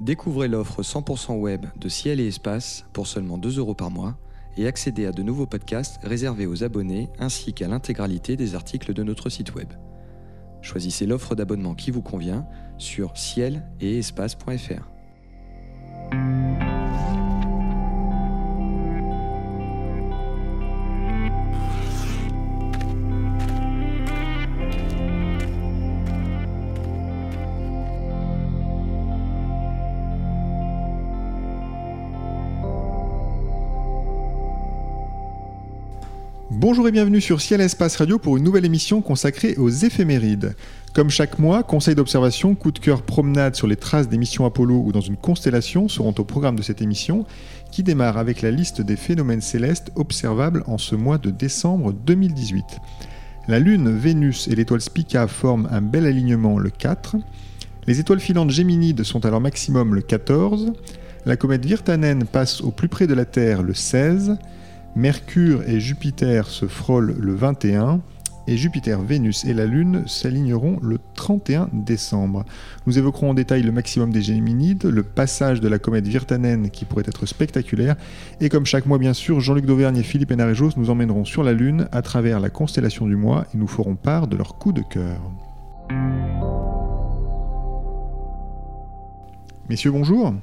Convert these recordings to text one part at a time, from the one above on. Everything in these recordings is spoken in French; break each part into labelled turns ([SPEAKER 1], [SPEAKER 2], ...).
[SPEAKER 1] Découvrez l'offre 100% web de Ciel et Espace pour seulement 2 euros par mois et accédez à de nouveaux podcasts réservés aux abonnés ainsi qu'à l'intégralité des articles de notre site web. Choisissez l'offre d'abonnement qui vous convient sur ciel et espace.fr.
[SPEAKER 2] Bonjour et bienvenue sur Ciel Espace Radio pour une nouvelle émission consacrée aux éphémérides. Comme chaque mois, conseils d'observation, coup de cœur, promenade sur les traces des missions Apollo ou dans une constellation seront au programme de cette émission qui démarre avec la liste des phénomènes célestes observables en ce mois de décembre 2018. La Lune, Vénus et l'étoile Spica forment un bel alignement le 4. Les étoiles filantes Géminides sont à leur maximum le 14. La comète Virtanen passe au plus près de la Terre le 16. Mercure et Jupiter se frôlent le 21 et Jupiter, Vénus et la Lune s'aligneront le 31 décembre. Nous évoquerons en détail le maximum des Géminides, le passage de la comète Virtanen qui pourrait être spectaculaire, et comme chaque mois bien sûr, Jean-Luc Dauvergne et Philippe Hénarejos nous emmèneront sur la Lune à travers la constellation du mois et nous ferons part de leur coup de cœur. Messieurs, bonjour.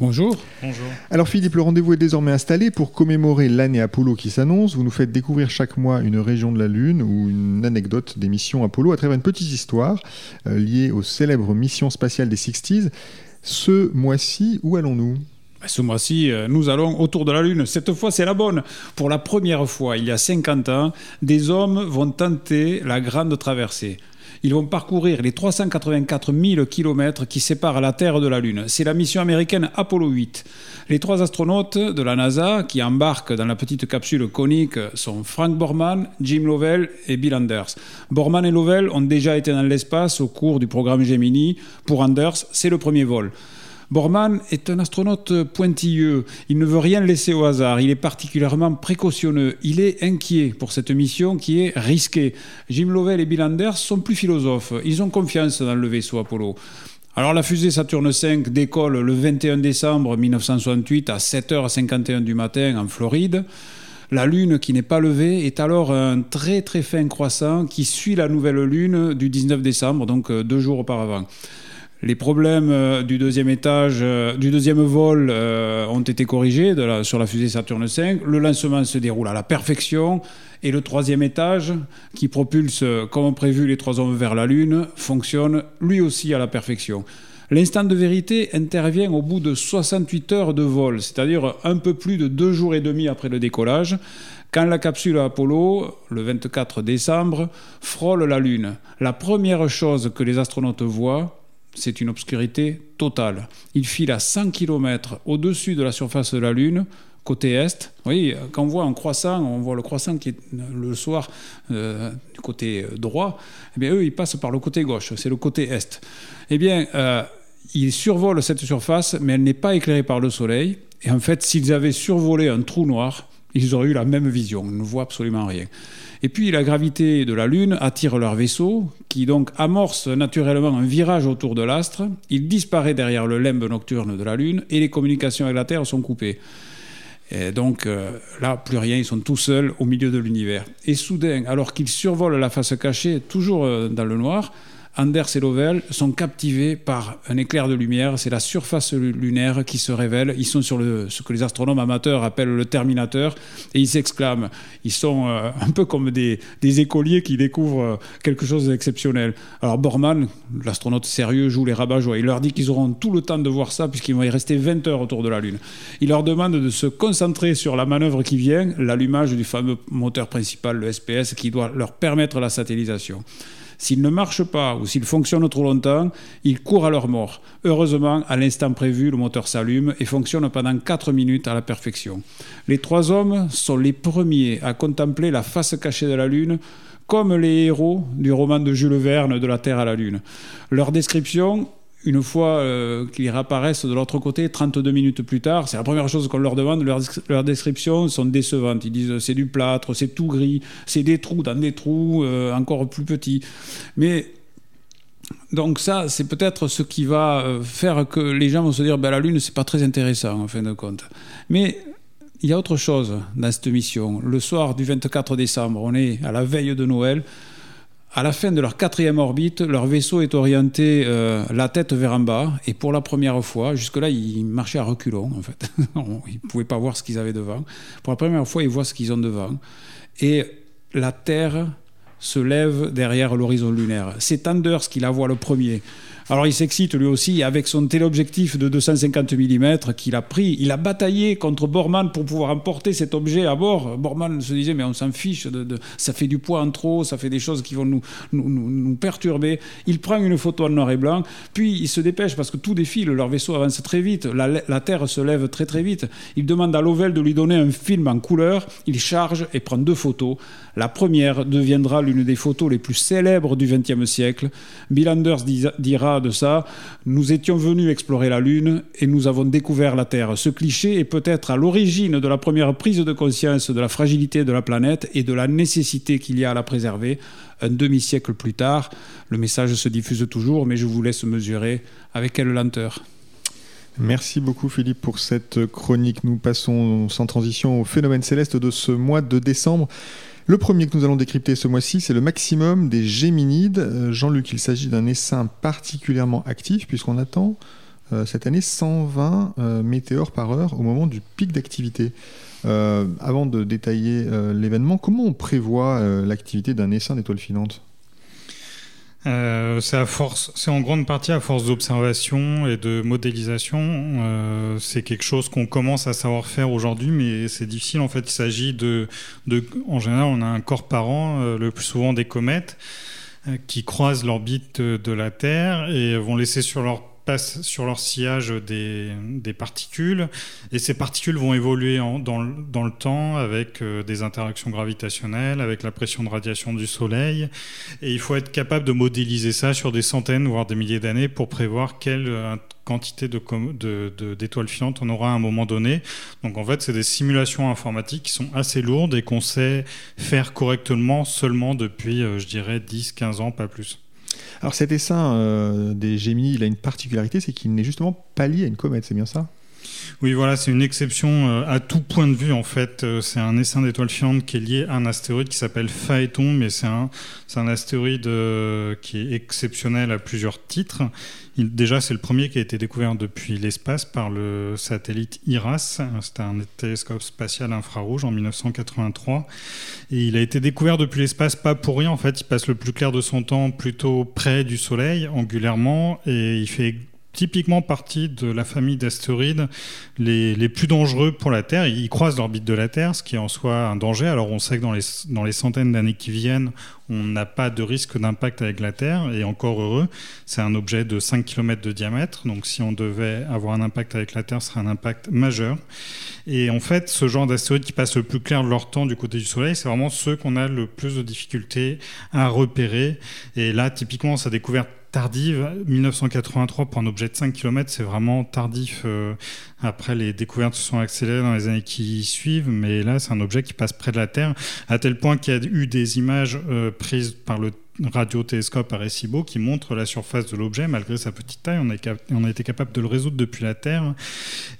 [SPEAKER 3] Bonjour.
[SPEAKER 4] Bonjour.
[SPEAKER 2] Alors Philippe, le rendez-vous est désormais installé pour commémorer l'année Apollo qui s'annonce. Vous nous faites découvrir chaque mois une région de la Lune ou une anecdote des missions Apollo à travers une petite histoire euh, liée aux célèbres missions spatiales des 60s. Ce mois-ci, où allons-nous?
[SPEAKER 3] Ce mois-ci, euh, nous allons autour de la Lune. Cette fois, c'est la bonne. Pour la première fois, il y a 50 ans, des hommes vont tenter la grande traversée. Ils vont parcourir les 384 000 km qui séparent la Terre de la Lune. C'est la mission américaine Apollo 8. Les trois astronautes de la NASA qui embarquent dans la petite capsule conique sont Frank Borman, Jim Lovell et Bill Anders. Borman et Lovell ont déjà été dans l'espace au cours du programme Gemini. Pour Anders, c'est le premier vol. Borman est un astronaute pointilleux. Il ne veut rien laisser au hasard. Il est particulièrement précautionneux. Il est inquiet pour cette mission qui est risquée. Jim Lovell et Bill Anders sont plus philosophes. Ils ont confiance dans le vaisseau Apollo. Alors la fusée Saturne V décolle le 21 décembre 1968 à 7h51 du matin en Floride. La Lune qui n'est pas levée est alors un très très fin croissant qui suit la nouvelle Lune du 19 décembre, donc euh, deux jours auparavant. Les problèmes euh, du deuxième étage, euh, du deuxième vol euh, ont été corrigés sur la fusée Saturne V. Le lancement se déroule à la perfection. Et le troisième étage, qui propulse comme prévu les trois hommes vers la Lune, fonctionne lui aussi à la perfection. L'instant de vérité intervient au bout de 68 heures de vol, c'est-à-dire un peu plus de deux jours et demi après le décollage, quand la capsule Apollo, le 24 décembre, frôle la Lune. La première chose que les astronautes voient, c'est une obscurité totale. Il file à 100 km au-dessus de la surface de la Lune, côté est. Oui, quand on voit un croissant, on voit le croissant qui est le soir euh, du côté droit. Eh bien, eux, ils passent par le côté gauche, c'est le côté est. Eh bien, euh, ils survolent cette surface, mais elle n'est pas éclairée par le soleil. Et en fait, s'ils avaient survolé un trou noir, ils auraient eu la même vision. Ils ne voient absolument rien. Et puis la gravité de la Lune attire leur vaisseau, qui donc amorce naturellement un virage autour de l'astre. Il disparaît derrière le limbe nocturne de la Lune et les communications avec la Terre sont coupées. Et donc euh, là, plus rien, ils sont tout seuls au milieu de l'univers. Et soudain, alors qu'ils survolent la face cachée, toujours euh, dans le noir, Anders et Lovell sont captivés par un éclair de lumière. C'est la surface lunaire qui se révèle. Ils sont sur ce que les astronomes amateurs appellent le terminateur et ils s'exclament. Ils sont euh, un peu comme des, écoliers qui découvrent euh, quelque chose d'exceptionnel. Alors Borman, l'astronaute sérieux, joue les rabat Il leur dit qu'ils auront tout le temps de voir ça puisqu'ils vont y rester 20 heures autour de la Lune. Il leur demande de se concentrer sur la manœuvre qui vient, l'allumage du fameux moteur principal, le SPS, qui doit leur permettre la satellisation. S'ils ne marchent pas ou s'ils fonctionnent trop longtemps, ils courent à leur mort. Heureusement, à l'instant prévu, le moteur s'allume et fonctionne pendant 4 minutes à la perfection. Les trois hommes sont les premiers à contempler la face cachée de la Lune comme les héros du roman de Jules Verne de la Terre à la Lune. Leur description une fois euh, qu'ils réapparaissent de l'autre côté, 32 minutes plus tard, c'est la première chose qu'on leur demande. Leurs, descriptions sont décevantes. Ils disent c'est du plâtre, c'est tout gris, c'est des trous dans des trous euh, encore plus petits. Mais Donc ça, c'est peut-être ce qui va euh, faire que les gens vont se dire, ben, la Lune, c'est pas très intéressant en fin de compte. Mais il y a autre chose dans cette mission. Le soir du 24 décembre, on est à la veille de Noël. À la fin de leur quatrième orbite, leur vaisseau est orienté euh, la tête vers en bas. Et pour la première fois, jusque-là, ils marchaient à reculons, en fait. ils ne pouvaient pas voir ce qu'ils avaient devant. Pour la première fois, ils voient ce qu'ils ont devant. Et la Terre se lève derrière l'horizon lunaire. C'est Anders qui la voit le premier. Alors il s'excite lui aussi avec son téléobjectif de 250 mm qu'il a pris. Il a bataillé contre Bormann pour pouvoir emporter cet objet à bord. Bormann se disait mais on s'en fiche, ça fait du poids en trop, ça fait des choses qui vont nous, nous, nous, perturber. Il prend une photo en noir et blanc, puis il se dépêche parce que tout défile, leur vaisseau avance très vite, la, la Terre se lève très très vite. Il demande à Lovell de lui donner un film en couleur, il charge et prend deux photos. La première deviendra l'une des photos les plus célèbres du XXe siècle. Bill Anders dira de ça Nous étions venus explorer la Lune et nous avons découvert la Terre. Ce cliché est peut-être à l'origine de la première prise de conscience de la fragilité de la planète et de la nécessité qu'il y a à la préserver. Un demi-siècle plus tard, le message se diffuse toujours, mais je vous laisse mesurer avec quelle lenteur.
[SPEAKER 2] Merci beaucoup Philippe pour cette chronique. Nous passons sans transition au phénomène céleste de ce mois de décembre. Le premier que nous allons décrypter ce mois-ci, c'est le maximum des Géminides. Euh, Jean-Luc, il s'agit d'un essaim particulièrement actif puisqu'on attend euh, cette année 120 euh, météores par heure au moment du pic d'activité. avant de détailler l'événement, comment on prévoit l'activité d'un essaim d'étoiles filantes?
[SPEAKER 4] Euh, c'est à force, c'est en grande partie à force d'observation et de modélisation. Euh, c'est quelque chose qu'on commence à savoir faire aujourd'hui, mais c'est difficile. En fait, il s'agit de, de, en général, on a un corps parent, euh, le plus souvent des comètes, euh, qui croisent l'orbite de la Terre et vont laisser sur leur passent sur leur sillage des, particules, et ces particules vont évoluer dans, le temps avec euh, des interactions gravitationnelles, avec la pression de radiation du Soleil, et il faut être capable de modéliser ça sur des centaines, voire des milliers d'années pour prévoir quelle euh, quantité d'étoiles de, filantes on aura à un moment donné. Donc en fait, c'est des simulations informatiques qui sont assez lourdes et qu'on sait faire correctement seulement depuis, euh, je dirais, 10-15 ans, pas plus.
[SPEAKER 2] Alors cet essaim euh, des Géminis, il a une particularité, c'est qu'il n'est justement pas lié à une comète, c'est bien ça?
[SPEAKER 4] Oui, voilà, c'est une exception euh, à tout point de vue en fait. Euh, c'est un essaim d'étoiles filantes qui est lié à un astéroïde qui s'appelle Phaéton, mais c'est un, astéroïde qui est exceptionnel à plusieurs titres déjà, c'est le premier qui a été découvert depuis l'espace par le satellite IRAS. C'était un télescope spatial infrarouge en 1983. Et il a été découvert depuis l'espace pas pour rien. En fait, il passe le plus clair de son temps plutôt près du Soleil, angulairement, et il fait typiquement partie de la famille d'astéroïdes les, plus dangereux pour la Terre. Ils croisent l'orbite de la Terre, ce qui est en soi un danger. Alors on sait que dans les, dans les centaines d'années qui viennent, on n'a pas de risque d'impact avec la Terre, et encore heureux, c'est un objet de 5 km de diamètre, donc si on devait avoir un impact avec la Terre, ce serait un impact majeur. Et en fait, ce genre d'astéroïdes qui passent le plus clair de leur temps du côté du Soleil, c'est vraiment ceux qu'on a le plus de difficultés à repérer. Et là, typiquement, sa découverte tardive. 1983 pour un objet de 5 km, c'est vraiment tardif. Euh, après, les découvertes se sont accélérées dans les années qui suivent, mais là, c'est un objet qui passe près de la Terre, à tel point qu'il y a eu des images euh, prises par le radiotélescope Arecibo qui montre la surface de l'objet malgré sa petite taille. On a, été capable de le résoudre depuis la Terre.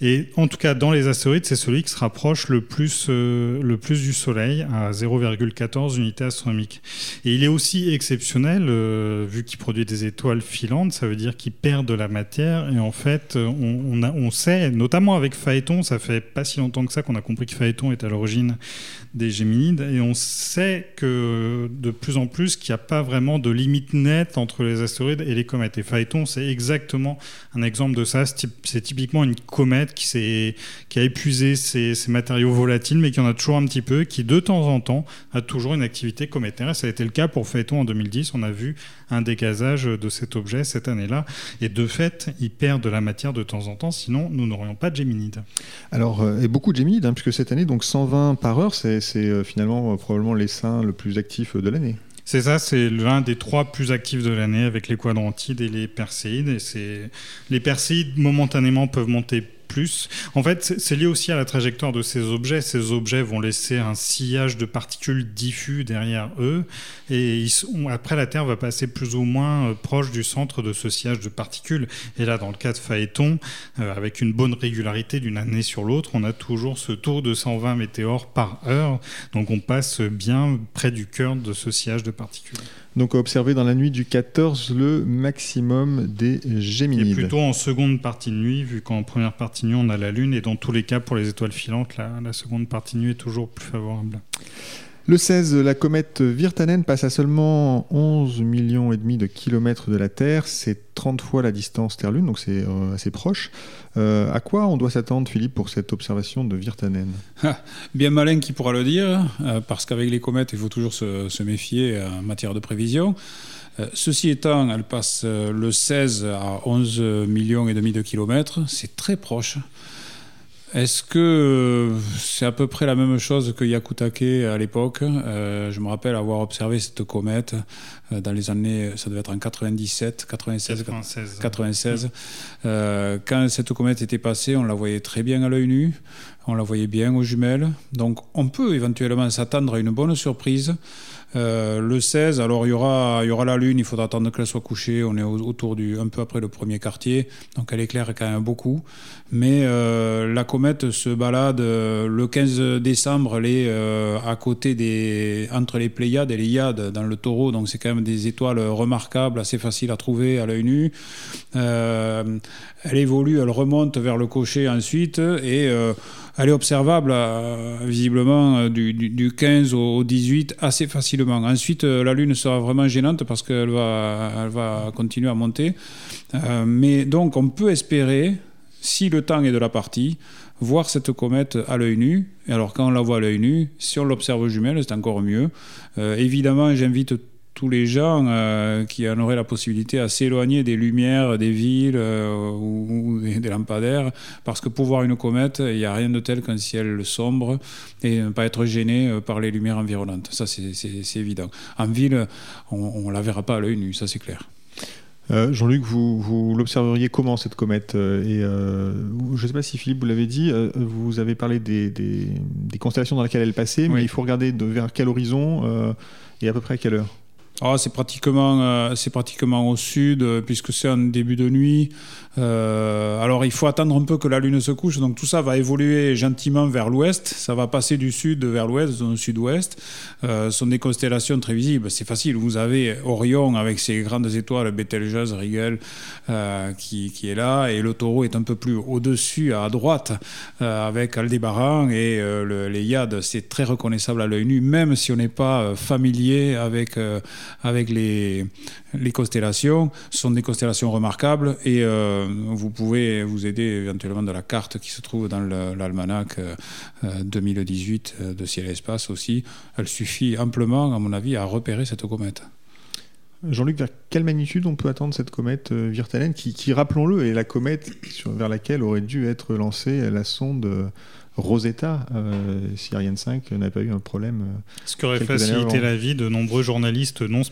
[SPEAKER 4] Et en tout cas, dans les astéroïdes, c'est celui qui se rapproche le plus, euh, du Soleil, à 0,14 unités astronomiques. Et il est aussi exceptionnel, euh, vu qu'il produit des étoiles filantes, ça veut dire qu'il perd de la matière. Et en fait, on, on sait, notamment avec Phaéton, ça fait pas si longtemps que ça qu'on a compris que Phaéton est à l'origine des Géminides, et on sait que de plus en plus qu'il n'y a pas vraiment de limite nette entre les astéroïdes et les comètes. Et Phaéton, c'est exactement un exemple de ça. C'est typiquement une comète qui, qui a épuisé ses, matériaux volatiles, mais qui en a toujours un petit peu, qui de temps en temps a toujours une activité cométaire. ça a été le cas pour Phaéton en 2010. On a vu un dégazage de cet objet cette année-là. Et de fait, il perd de la matière de temps en temps, sinon nous n'aurions pas de Géminides.
[SPEAKER 2] Alors, euh, et beaucoup de Géminides, hein, puisque cette année, donc 120 par heure, c'est euh, finalement euh, probablement l'essaim le plus actif de l'année.
[SPEAKER 4] C'est ça, c'est l'un des trois plus actifs de l'année avec les quadrantides et les perséides. Les perséides momentanément peuvent monter plus. En fait, c'est lié aussi à la trajectoire de ces objets. Ces objets vont laisser un sillage de particules diffus derrière eux, et ils sont, après la Terre va passer plus ou moins euh, proche du centre de ce sillage de particules. Et là, dans le cas de Phaéton, euh, avec une bonne régularité d'une année sur l'autre, on a toujours ce tour de 120 météores par heure. Donc on passe bien près du cœur de ce sillage de particules.
[SPEAKER 2] Donc observer dans la nuit du 14 le maximum des Géminides.
[SPEAKER 4] Et plutôt en seconde partie de nuit, vu qu'en première partie on a la Lune, et dans tous les cas pour les étoiles filantes, la, la seconde partie nuit est toujours plus favorable.
[SPEAKER 2] Le 16, la comète Virtanen passe à seulement 11 millions et demi de kilomètres de la Terre. C'est 30 fois la distance Terre-Lune, donc c'est euh, assez proche. Euh, à quoi on doit s'attendre, Philippe, pour cette observation de Virtanen?
[SPEAKER 3] Ah, Bien malin qui pourra le dire, euh, parce qu'avec les comètes, il faut toujours se, se méfier en matière de prévision. Ceci étant, elle passe le 16 à 11 millions et demi de kilomètres. C'est très proche. Est-ce que euh, c'est à peu près la même chose que Yakutake à l'époque? Euh, Je me rappelle avoir observé cette comète euh, dans les années, ça devait être en 97, 96, 96. 96. quand cette comète était passée, on la voyait très bien à l'œil nu, on la voyait bien aux jumelles. Donc on peut éventuellement s'attendre à une bonne surprise. Euh, le 16, alors il y aura, y aura la Lune, il faudra attendre qu'elle soit couchée. On est autour du, un peu après le premier quartier, donc elle éclaire quand même beaucoup. Mais euh, la comète se balade euh, le 15 décembre, elle est à côté des, entre les Pléiades et les Iades dans le Taureau, donc c'est quand même des étoiles remarquables, assez faciles à trouver à l'œil nu. elle évolue, elle remonte vers le cocher ensuite et elle est observable euh, visiblement euh, du, 15 au 18 assez facilement. Ensuite, euh, la Lune sera vraiment gênante parce qu'elle va, elle va continuer à monter. mais donc, on peut espérer, si le temps est de la partie, voir cette comète à l'œil nu. Et alors, quand on la voit à l'œil nu, si on l'observe jumelle, c'est encore mieux. évidemment, j'invite tous les gens euh, qui en auraient la possibilité à s'éloigner des lumières des villes euh, ou, des, lampadaires, parce que pour voir une comète, il n'y a rien de tel qu'un ciel sombre et ne pas être gêné euh, par les lumières environnantes. Ça, c'est évident. En ville, on ne la verra pas à l'œil nu, ça c'est clair.
[SPEAKER 2] Jean-Luc, vous, vous l'observeriez comment cette comète Et je ne sais pas si Philippe vous l'avez dit, vous avez parlé des, des, constellations dans lesquelles elle passait, mais il faut regarder de, vers quel horizon et à peu près à quelle heure?
[SPEAKER 3] Ah, c'est pratiquement, euh, c'est pratiquement au sud, euh, puisque c'est un début de nuit. Euh, alors, il faut attendre un peu que la lune se couche. Donc, tout ça va évoluer gentiment vers l'ouest. Ça va passer du sud vers l'ouest, au sud-ouest. ce sont des constellations très visibles. C'est facile. Vous avez Orion avec ses grandes étoiles, Betelgeuse, Rigel, qui, qui, est là. Et le taureau est un peu plus au-dessus, à droite, avec Aldébaran et le, les Yades. C'est très reconnaissable à l'œil nu, même si on n'est pas familier avec les, constellations. Ce sont des constellations remarquables et euh, vous pouvez vous aider éventuellement de la carte qui se trouve dans l'almanach 2018 euh, euh, de ciel et espace aussi. Elle suffit amplement, à mon avis, à repérer cette comète.
[SPEAKER 2] Jean-Luc, vers quelle magnitude on peut attendre cette comète Virtanen qui, qui rappelons-le, est la comète vers laquelle aurait dû être lancée la sonde Rosetta euh, si Ariane 5 n'a pas eu un problème. Euh,
[SPEAKER 4] Ce qui aurait facilité la vie de nombreux journalistes non,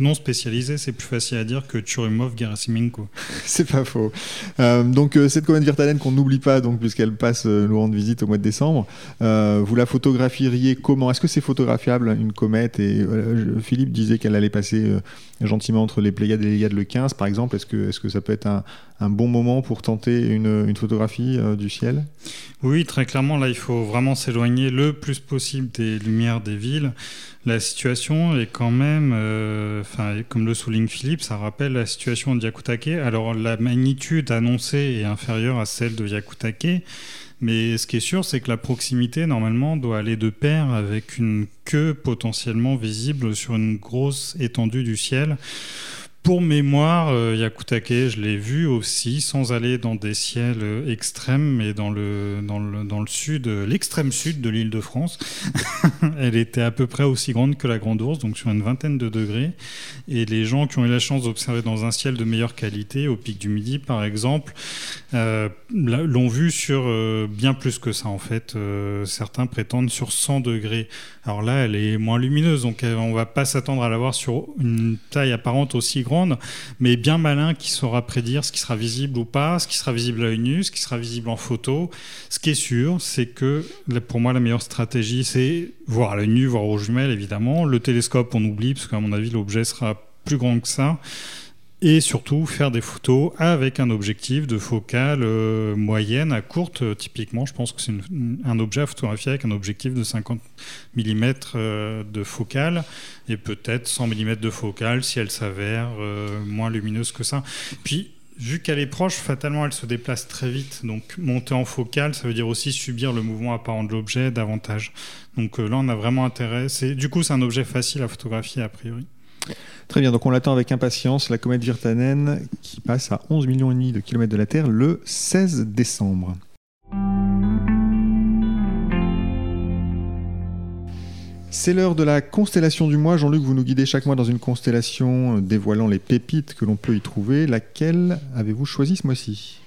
[SPEAKER 4] non spécialisés, c'est plus facile à dire que Turumov Gerasimenko.
[SPEAKER 2] c'est pas faux. Euh, donc cette comète Virtanen qu'on n'oublie pas, donc puisqu'elle passe nous rendre visite au mois de décembre, vous la photographieriez comment? Est-ce que c'est photographiable une comète? Et Philippe disait qu'elle allait passer gentiment entre les Pléiades et les Léiades le 15, par exemple. Est-ce que, est que ça peut être un, un bon moment pour tenter une, une photographie du ciel?
[SPEAKER 4] Oui, très clairement, là, il faut vraiment s'éloigner le plus possible des lumières des villes. La situation est quand même, euh, comme le souligne Philippe, ça rappelle la situation de Yakutake. Alors, la magnitude annoncée est inférieure à celle de Yakutake. Mais ce qui est sûr, c'est que la proximité, normalement, doit aller de pair avec une queue potentiellement visible sur une grosse étendue du ciel. Pour mémoire, euh, Yakutake, je l'ai vu aussi, sans aller dans des ciels euh, extrêmes, mais dans le, dans le, dans le sud, euh, l'extrême sud de l'île de France. Elle était à peu près aussi grande que la Grande Ourse, donc sur une vingtaine de degrés. Et les gens qui ont eu la chance d'observer dans un ciel de meilleure qualité, au pic du Midi par exemple, l'ont vu sur bien plus que ça en fait. certains prétendent sur 100 degrés. Alors là, elle est moins lumineuse, donc on va pas s'attendre à la voir sur une taille apparente aussi grande mais bien malin qui saura prédire ce qui sera visible ou pas, ce qui sera visible à l'œil nu, ce qui sera visible en photo. Ce qui est sûr, c'est que pour moi, la meilleure stratégie, c'est voir à l'œil nu, voir aux jumelles, évidemment. Le télescope, on oublie, parce qu'à mon avis, l'objet sera plus grand que ça et surtout faire des photos avec un objectif de focale euh, moyenne à courte. Euh, typiquement, je pense que c'est un objet à photographier avec un objectif de 50 mm euh, de focale et peut-être 100 mm de focale si elle s'avère moins lumineuse que ça. Puis vu qu'elle est proche, fatalement, elle se déplace très vite. Donc, monter en focale, ça veut dire aussi subir le mouvement apparent de l'objet davantage. Donc là, on a vraiment intérêt. Du coup, c'est un objet facile à photographier a priori.
[SPEAKER 2] Très bien, donc on l'attend avec impatience, la comète Virtanen qui passe à 11 millions et demi de kilomètres de la Terre le 16 décembre. C'est l'heure de la constellation du mois. Jean-Luc, vous nous guidez chaque mois dans une constellation dévoilant les pépites que l'on peut y trouver. Laquelle avez-vous choisi ce mois-ci?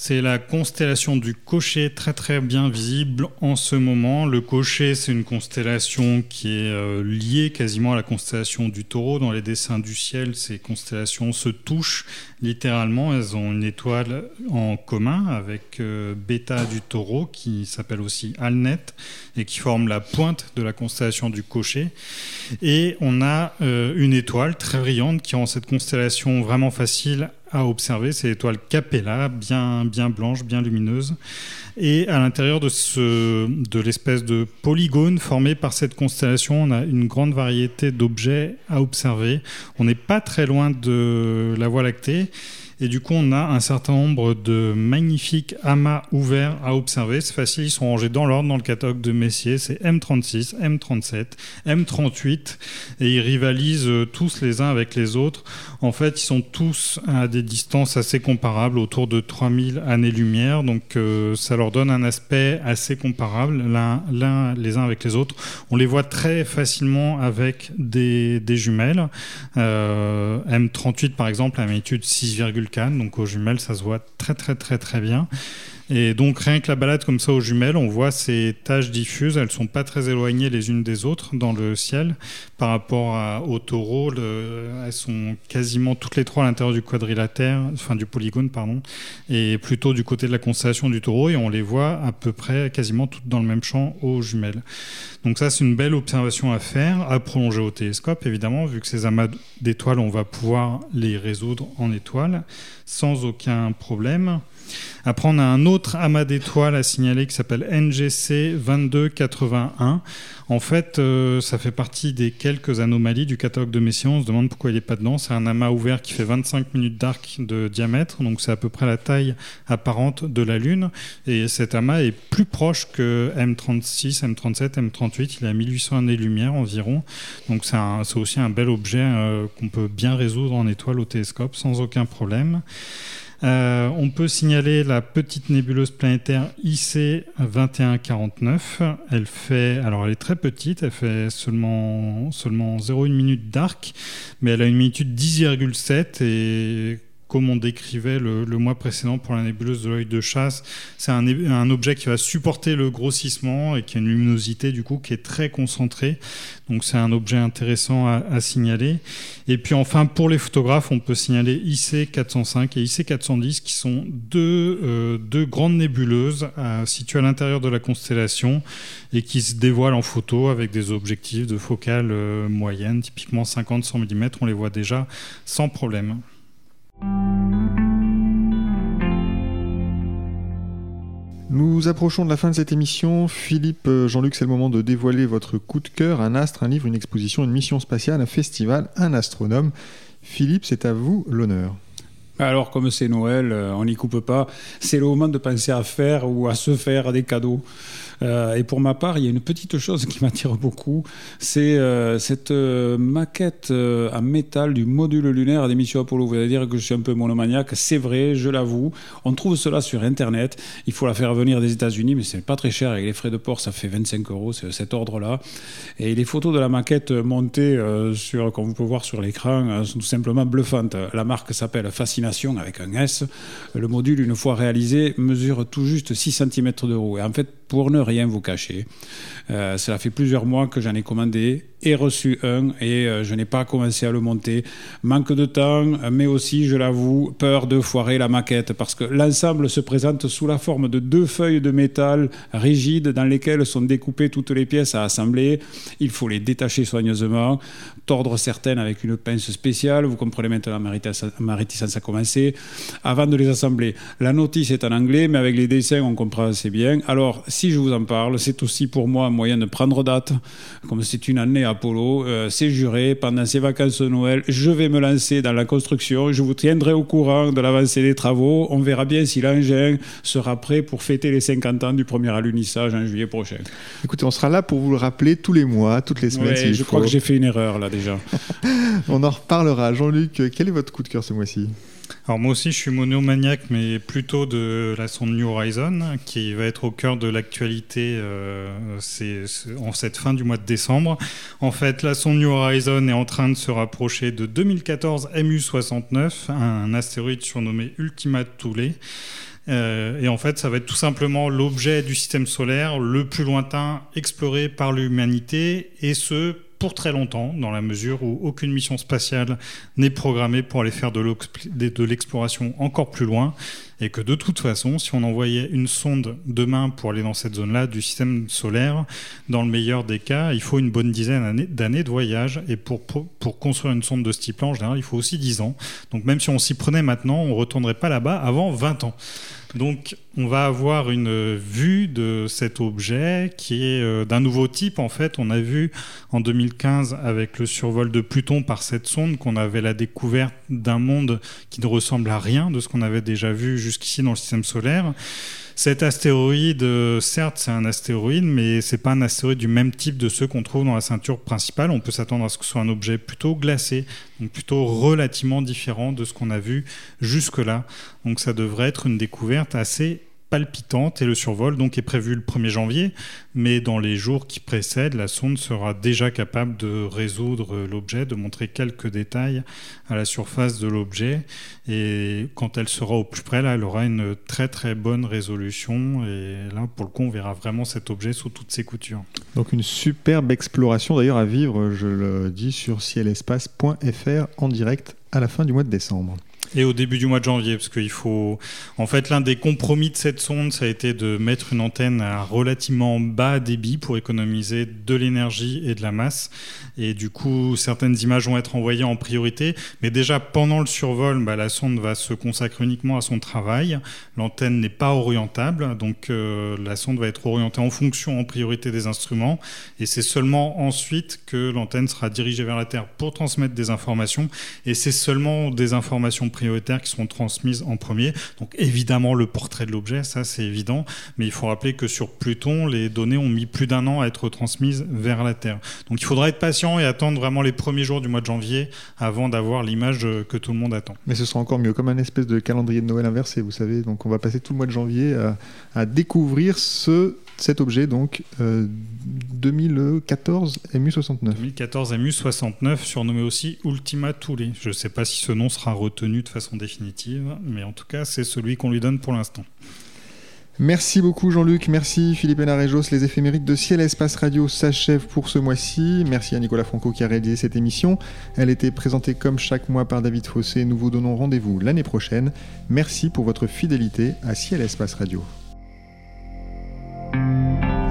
[SPEAKER 4] C'est la constellation du Cocher, très très bien visible en ce moment. Le Cocher, c'est une constellation qui est euh, liée quasiment à la constellation du Taureau. Dans les dessins du ciel, ces constellations se touchent littéralement. Elles ont une étoile en commun avec euh, Beta du Taureau, qui s'appelle aussi Alnet, et qui forme la pointe de la constellation du Cocher. Et on a euh, une étoile très brillante qui rend cette constellation vraiment facile à observer, c'est l'étoile Capella, bien, bien blanche, bien lumineuse. Et à l'intérieur de, de l'espèce de polygone formé par cette constellation, on a une grande variété d'objets à observer. On n'est pas très loin de la Voie lactée. Et du coup, on a un certain nombre de magnifiques amas ouverts à observer. C'est facile, ils sont rangés dans l'ordre dans le catalogue de Messier. C'est M36, M37, M38. Et ils rivalisent tous les uns avec les autres. En fait, ils sont tous à des distances assez comparables, autour de 3000 années-lumière. Donc, euh, ça leur donne un aspect assez comparable, l'un les uns avec les autres. On les voit très facilement avec des, jumelles. Euh, M38, par exemple, à magnitude 6, donc aux jumelles, ça se voit très très très très bien. Et donc rien que la balade comme ça aux jumelles, on voit ces taches diffuses, elles sont pas très éloignées les unes des autres dans le ciel. Par rapport à, au taureau, elles sont quasiment toutes les trois à l'intérieur du quadrilatère, enfin du polygone, pardon, et plutôt du côté de la constellation du taureau, et on les voit à peu près quasiment toutes dans le même champ aux jumelles. Donc ça, c'est une belle observation à faire, à prolonger au télescope, évidemment, vu que ces amas d'étoiles, on va pouvoir les résoudre en étoiles sans aucun problème. Après, on a un autre amas d'étoiles à signaler qui s'appelle NGC 2281. En fait, euh, ça fait partie des quelques anomalies du catalogue de Messier. On se demande pourquoi il n'est pas dedans. C'est un amas ouvert qui fait 25 minutes d'arc de diamètre, donc c'est à peu près la taille apparente de la Lune. Et cet amas est plus proche que M36, M37, M38. Il est à 1800 années-lumière environ. Donc c'est aussi un bel objet euh, qu'on peut bien résoudre en étoile au télescope sans aucun problème. Euh, on peut signaler la petite nébuleuse planétaire IC 2149. Elle fait, alors elle est très petite, elle fait seulement, seulement 0,1 minute d'arc, mais elle a une magnitude 10,7 et comme on décrivait le, mois précédent pour la nébuleuse de l'œil de chasse. C'est un, objet qui va supporter le grossissement et qui a une luminosité du coup qui est très concentrée. Donc c'est un objet intéressant à, signaler. Et puis enfin pour les photographes, on peut signaler IC 405 et IC 410 qui sont deux, euh, deux grandes nébuleuses euh, situées à l'intérieur de la constellation et qui se dévoilent en photo avec des objectifs de focale euh, moyenne, typiquement 50-100 mm. On les voit déjà sans problème.
[SPEAKER 2] Nous approchons de la fin de cette émission. Philippe, euh, Jean-Luc, c'est le moment de dévoiler votre coup de cœur, un astre, un livre, une exposition, une mission spatiale, un festival, un astronome. Philippe, c'est à vous l'honneur.
[SPEAKER 3] Alors, comme c'est Noël, euh, on n'y coupe pas. C'est le moment de penser à faire ou à se faire des cadeaux. Euh, et pour ma part, il y a une petite chose qui m'attire beaucoup, c'est euh, cette euh, maquette en métal du module lunaire des missions Apollo. Vous allez dire que je suis un peu monomaniaque, c'est vrai, je l'avoue. On trouve cela sur Internet. Il faut la faire venir des États-Unis, mais c'est pas très cher. Avec les frais de port, ça fait 25 euros, c'est cet ordre-là. Et les photos de la maquette montées sur, comme vous pouvez voir sur l'écran, sont tout simplement bluffantes. La marque s'appelle Fascination avec un S. Le module, une fois réalisé, mesure tout juste 6 cm de haut. Et en fait, pour ne rien vous cacher. Euh, cela fait plusieurs mois que j'en ai commandé ai reçu un et euh, je n'ai pas commencé à le monter. Manque de temps, mais aussi, je l'avoue, peur de foirer la maquette parce que l'ensemble se présente sous la forme de deux feuilles de métal rigides dans lesquelles sont découpées toutes les pièces à assembler. Il faut les détacher soigneusement, tordre certaines avec une pince spéciale. Vous comprenez maintenant ma réticence à commencer avant de les assembler. La notice est en anglais, mais avec les dessins, on comprend assez bien. Alors, si je vous en parle, c'est aussi pour moi un moyen de prendre date. Comme c'est une année Apollo, euh, c'est juré, pendant ces vacances de Noël, je vais me lancer dans la construction. Je vous tiendrai au courant de l'avancée des travaux. On verra bien si l'engin sera prêt pour fêter les 50 ans du premier alunissage en juillet prochain.
[SPEAKER 2] Écoutez, on sera là pour vous le rappeler tous les mois, toutes les semaines.
[SPEAKER 3] je crois que j'ai fait une erreur là déjà.
[SPEAKER 2] on en reparlera. Jean-Luc, quel est votre coup de cœur ce mois-ci?
[SPEAKER 4] Alors moi aussi je suis monomaniaque mais plutôt de la sonde New Horizon qui va être au cœur de l'actualité euh, en cette fin du mois de décembre. En fait la sonde New Horizon est en train de se rapprocher de 2014 MU69, un astéroïde surnommé Ultima Thule. Euh, et en fait, ça va être tout simplement l'objet du système solaire le plus lointain exploré par l'humanité, et ce pour très longtemps, dans la mesure où aucune mission spatiale n'est programmée pour aller faire de l'exploration encore plus loin, et que de toute façon, si on envoyait une sonde demain pour aller dans cette zone-là du système solaire, dans le meilleur des cas, il faut une bonne dizaine d'années de voyage, et pour, pour, construire une sonde de ce type-là, en général, il faut aussi 10 ans. Donc même si on s'y prenait maintenant, on ne retournerait pas là-bas avant 20 ans. Donc, on va avoir une vue de cet objet qui est euh, d'un nouveau type. En fait, on a vu en 2015 avec le survol de Pluton par cette sonde qu'on avait la découverte d'un monde qui ne ressemble à rien de ce qu'on avait déjà vu jusqu'ici dans le système solaire. Cet astéroïde, euh, certes, c'est un astéroïde, mais c'est pas un astéroïde du même type de ceux qu'on trouve dans la ceinture principale. On peut s'attendre à ce que ce soit un objet plutôt glacé, donc plutôt relativement différent de ce qu'on a vu jusque-là. Donc ça devrait être une découverte assez palpitante et le survol donc est prévu le 1er janvier, mais dans les jours qui précèdent, la sonde sera déjà capable de résoudre l'objet, de montrer quelques détails à la surface de l'objet et quand elle sera au plus près, là, elle aura une très très bonne résolution et là pour le coup on verra vraiment cet objet sous toutes ses coutures.
[SPEAKER 2] Donc une superbe exploration d'ailleurs à vivre, je le dis sur cielespace.fr en direct à la fin du mois de décembre.
[SPEAKER 4] Et au début du mois de janvier, parce qu'il faut. En fait, l'un des compromis de cette sonde, ça a été de mettre une antenne à relativement bas débit pour économiser de l'énergie et de la masse. Et du coup, certaines images vont être envoyées en priorité. Mais déjà, pendant le survol, bah, la sonde va se consacrer uniquement à son travail. L'antenne n'est pas orientable. Donc, euh, la sonde va être orientée en fonction, en priorité des instruments. Et c'est seulement ensuite que l'antenne sera dirigée vers la Terre pour transmettre des informations. Et c'est seulement des informations prioritaires qui seront transmises en premier. Donc évidemment le portrait de l'objet, ça c'est évident, mais il faut rappeler que sur Pluton, les données ont mis plus d'un an à être transmises vers la Terre. Donc il faudra être patient et attendre vraiment les premiers jours du mois de janvier avant d'avoir l'image que tout le monde attend.
[SPEAKER 2] Mais ce sera encore mieux, comme un espèce de calendrier de Noël inversé, vous savez. Donc on va passer tout le mois de janvier à découvrir ce cet objet, donc 2014 MU69.
[SPEAKER 4] 2014 MU69, surnommé aussi Ultima Thule. Je ne sais pas si ce nom sera retenu de façon définitive, mais en tout cas, c'est celui qu'on lui donne pour l'instant.
[SPEAKER 2] Merci beaucoup Jean-Luc, merci Philippe Hénarejos. Les éphémérides de Ciel Espace Radio s'achèvent pour ce mois-ci. Merci à Nicolas Franco qui a réalisé cette émission. Elle était présentée comme chaque mois par David Fossé. Nous vous donnons rendez-vous l'année prochaine. Merci pour votre fidélité à Ciel Espace Radio. Música